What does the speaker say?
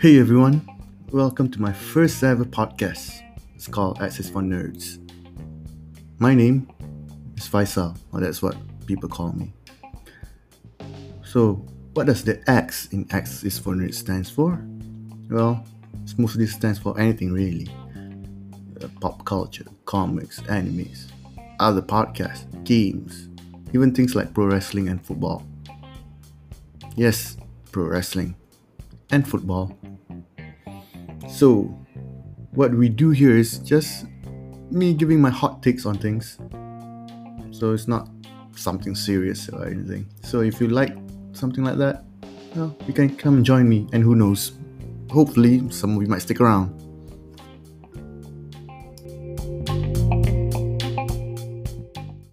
Hey everyone, welcome to my first ever podcast. It's called X is for Nerds. My name is Faisal, or that's what people call me. So, what does the X in X is for Nerds stands for? Well, it mostly stands for anything really. Uh, pop culture, comics, animes, other podcasts, games, even things like pro wrestling and football. Yes, pro wrestling and football. So, what we do here is just me giving my hot takes on things. So, it's not something serious or anything. So, if you like something like that, well, you can come join me, and who knows, hopefully, some of you might stick around.